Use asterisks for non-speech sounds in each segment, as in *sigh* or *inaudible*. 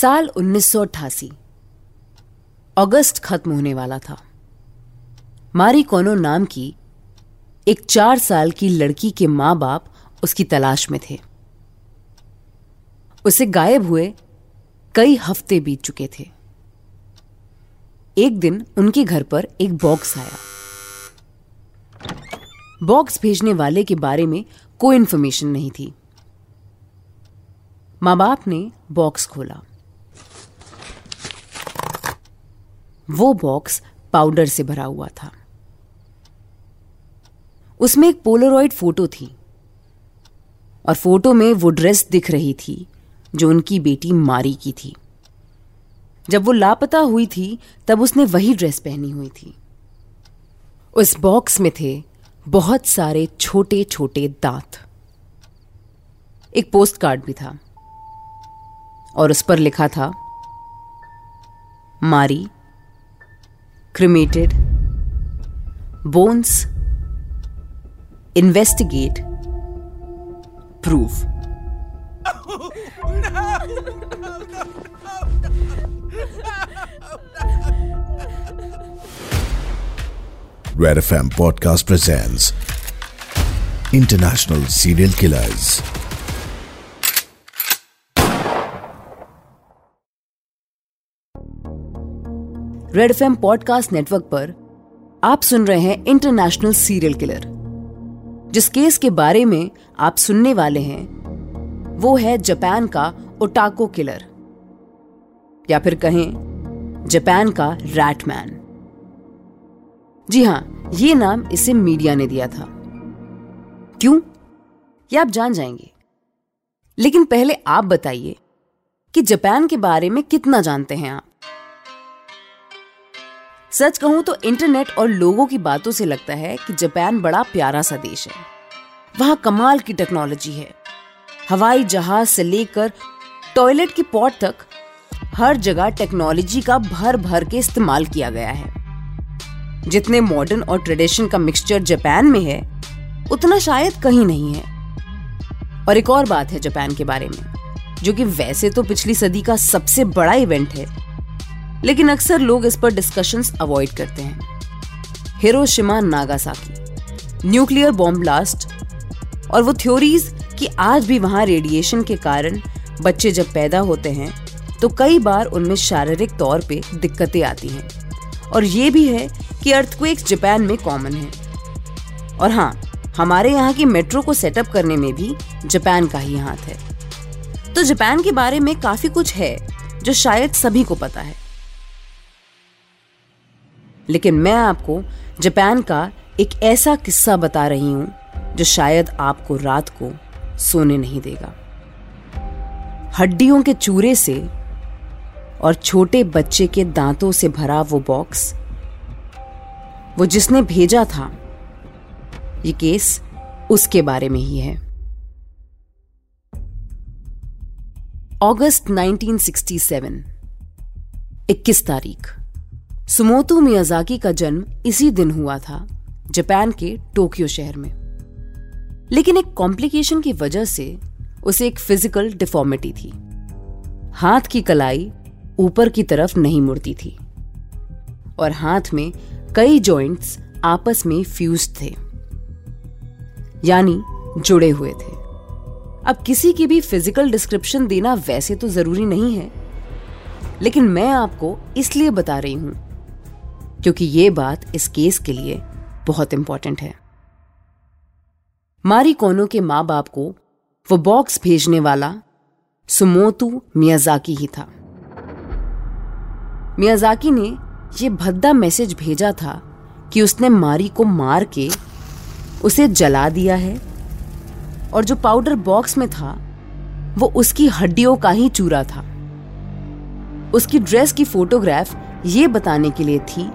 साल 1988 अगस्त खत्म होने वाला था। मारी कोनो नाम की एक चार साल की लड़की के माँ बाप उसकी तलाश में थे। उसे गायब हुए कई हफ़्ते बीत चुके थे। एक दिन उनके घर पर एक बॉक्स आया। बॉक्स भेजने वाले के बारे में कोई इंफॉर्मेशन नहीं थी। माँ बाप ने बॉक्स खोला। वो बॉक्स पाउडर से भरा हुआ था। उसमें एक पोलरॉइड फ़ोटो थी और फ़ोटो में वो ड्रेस दिख रही थी जो उनकी बेटी मारी की थी। जब वो लापता हुई थी, तब उसने वही ड्रेस पहनी हुई थी। उस बॉक्स में थे बहुत सारे छोटे छोटे दांत। एक पोस्ट कार्ड भी था और उस पर लिखा था, मारी cremated, bones, investigate, prove. Oh, *laughs* Red FM Podcast presents International Serial Killers. Red FM podcast network पर आप सुन रहे हैं इंटरनेशनल सीरियल किलर, जिस केस के बारे में आप सुनने वाले हैं। वो है जापान का ओटाको किलर, या फिर कहें, जापान का रैटमैन जी हाँ, ये नाम इसे मीडिया ने दिया था। क्यों? ये आप जान जाएँगे। लेकिन पहले आप बताइए कि जापान के बारे में कितना जानते हैं आप। सच कहूँ तो इंटरनेट और लोगों की बातों से लगता है कि जापान बड़ा प्यारा सा देश है। वहाँ कमाल की टेक्नोलॉजी है। हवाई जहाज़ से लेकर टॉयलेट की पॉट तक हर जगह टेक्नोलॉजी का भर भर के इस्तेमाल किया गया है। जितने मॉडर्न और ट्रेडिशन का मिक्सचर जापान में है, उतना शायद कहीं नहीं है। और एक और बात है जापान के बारे में, जो कि वैसे तो पिछली सदी का सबसे बड़ा इवेंट है। लेकिन अक्सर लोग इस पर डिस्कशंस अवॉइड करते हैं। Hiroshima Nagasaki nuclear bomb blast और वो थ्योरीज कि आज भी वहाँ रेडिएशन के कारण बच्चे जब पैदा होते हैं तो कई बार उनमें शारीरिक तौर पे दिक्कतें आती हैं। और ये भी है कि अर्थक्वेक्स जापान में कॉमन है। और हाँ हमारे यहाँ की मेट्रो को सेटअप करने में भी जापान का ही हाथ है। तो जापान के बारे में काफ़ी कुछ है, जो शायद सभी को पता है। लेकिन मैं आपको जापान का एक ऐसा किस्सा बता रही हूँ, जो शायद आपको रात को सोने नहीं देगा। हड्डियों के चूरे से और छोटे बच्चे के दांतों से भरा वो बॉक्स वो जिसने भेजा था, ये केस उसके बारे में ही है। अगस्त 1967 21 तारीख। सुमोतो मियाजाकी का जन्म इसी दिन हुआ था, जापान के टोक्यो शहर में। लेकिन एक कॉम्प्लिकेशन की वजह से उसे एक फ़िज़िकल डिफॉर्मिटी थी। हाथ की कलाई ऊपर की तरफ़ नहीं मुड़ती थी और हाथ में कई जॉइंट्स आपस में फ्यूज थे, यानी जुड़े हुए थे। अब किसी की भी फ़िज़िकल डिस्क्रिप्शन देना वैसे तो ज़रूरी नहीं है, लेकिन मैं आपको इसलिए बता रही हूँ क्योंकि ये बात इस केस के लिए बहुत इंपॉर्टेंट है। मारी कोनो के माँ बाप को वो बॉक्स भेजने वाला सुमोतु मियाजाकी ही था। मियाजाकी ने ये भद्दा मैसेज भेजा था कि उसने मारी को मार के उसे जला दिया है और जो पाउडर बॉक्स में था, वो उसकी हड्डियों का ही चूरा था। उसकी ड्रेस की फोटोग्राफ ये बताने के लिए थी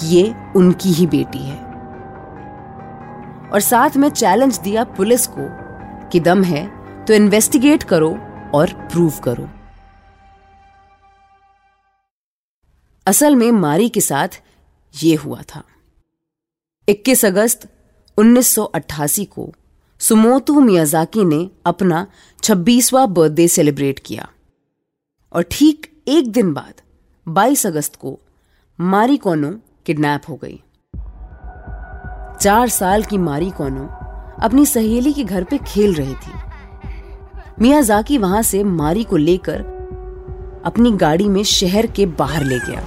कि ये उनकी ही बेटी है। और साथ में चैलेंज दिया पुलिस को कि दम है तो इन्वेस्टिगेट करो और प्रूव करो। असल में मारी के साथ ये हुआ था। 21 अगस्त 1988 को सुमोतु मियाजाकी ने अपना 26वां बर्थडे सेलिब्रेट किया। और ठीक एक दिन बाद 22 अगस्त को मारी कोनो किडनैप हो गई। चार साल की मारी कोनो अपनी सहेली के घर पे खेल रही थी। मियाजाकी वहाँ से मारी को लेकर अपनी गाड़ी में शहर के बाहर ले गया।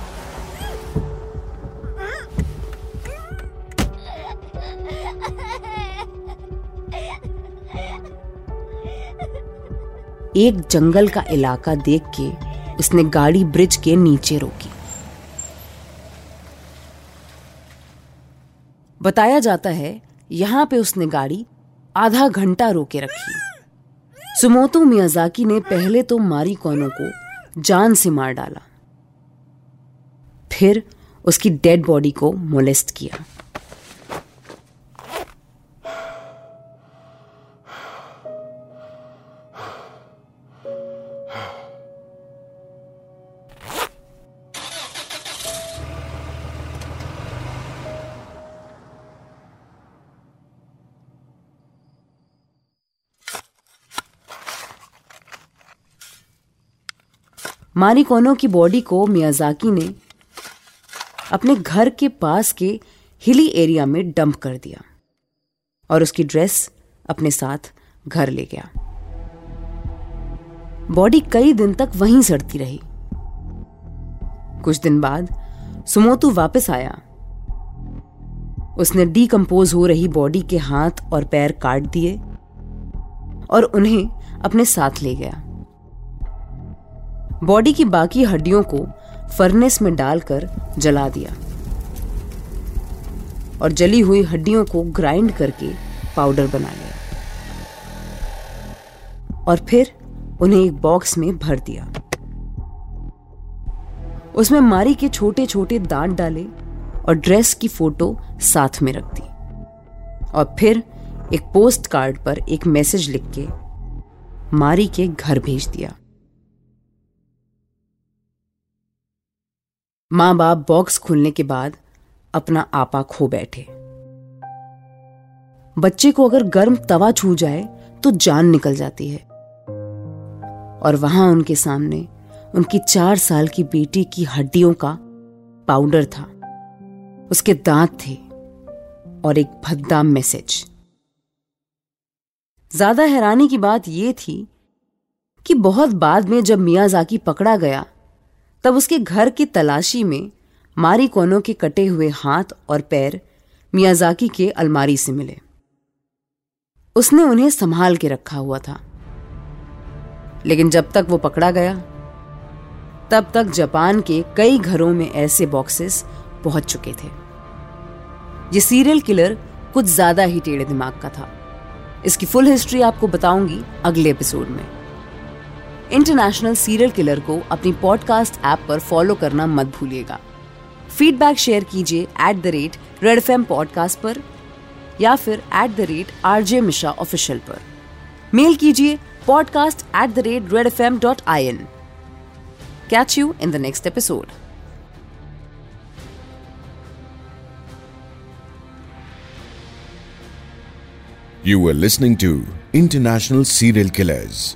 एक जंगल का इलाका देख के उसने गाड़ी ब्रिज के नीचे रोकी। बताया जाता है, यहाँ पे उसने गाड़ी आधा घंटा रोके रखी। सुमोतो मियाजाकी ने पहले तो मारी कोनो को जान से मार डाला। फिर उसकी डेड बॉडी को मोलेस्ट किया। मारी कोनो की बॉडी को मियाजाकी ने अपने घर के पास के हिली एरिया में डंप कर दिया और उसकी ड्रेस अपने साथ घर ले गया। बॉडी कई दिन तक वहीं सड़ती रही। कुछ दिन बाद सुमोतु वापस आया। उसने डीकंपोज हो रही बॉडी के हाथ और पैर काट दिए और उन्हें अपने साथ ले गया। बॉडी की बाकी हड्डियों को फर्नेस में डालकर जला दिया और जली हुई हड्डियों को ग्राइंड करके पाउडर बना लिया और फिर उन्हें एक बॉक्स में भर दिया। उसमें मारी के छोटे छोटे दांत डाले और ड्रेस की फ़ोटो साथ में रख दी और फिर एक पोस्ट कार्ड पर एक मैसेज लिख के मारी के घर भेज दिया। माँ बाप बॉक्स खुलने के बाद अपना आपा खो बैठे। बच्चे को अगर गर्म तवा छू जाए तो जान निकल जाती है। और वहाँ उनके सामने उनकी चार साल की बेटी की हड्डियों का पाउडर था। उसके दांत थे और एक भद्दा मैसेज। ज़्यादा हैरानी की बात यह थी कि बहुत बाद में जब मियाजाकी पकड़ा गया तब उसके घर की तलाशी में मारी कोनों के कटे हुए हाथ और पैर मियाजाकी के अलमारी से मिले। उसने उन्हें संभाल के रखा हुआ था। लेकिन जब तक वो पकड़ा गया, तब तक जापान के कई घरों में ऐसे बॉक्सेस पहुँच चुके थे, ये सीरियल किलर कुछ ज़्यादा ही टेढ़े दिमाग का था। इसकी फुल हिस्ट्री आपको बताऊँगी अगले एपिसोड में। इंटरनेशनल सीरियल किलर को अपनी पॉडकास्ट ऐप पर फॉलो करना मत भूलिएगा। फीडबैक शेयर कीजिए at the rate red FM podcast पर या फिर at the rate R J Mishra official पर। मेल कीजिए podcast at the rate red F M dot I N catch you in the next episode You were listening to International Serial Killers.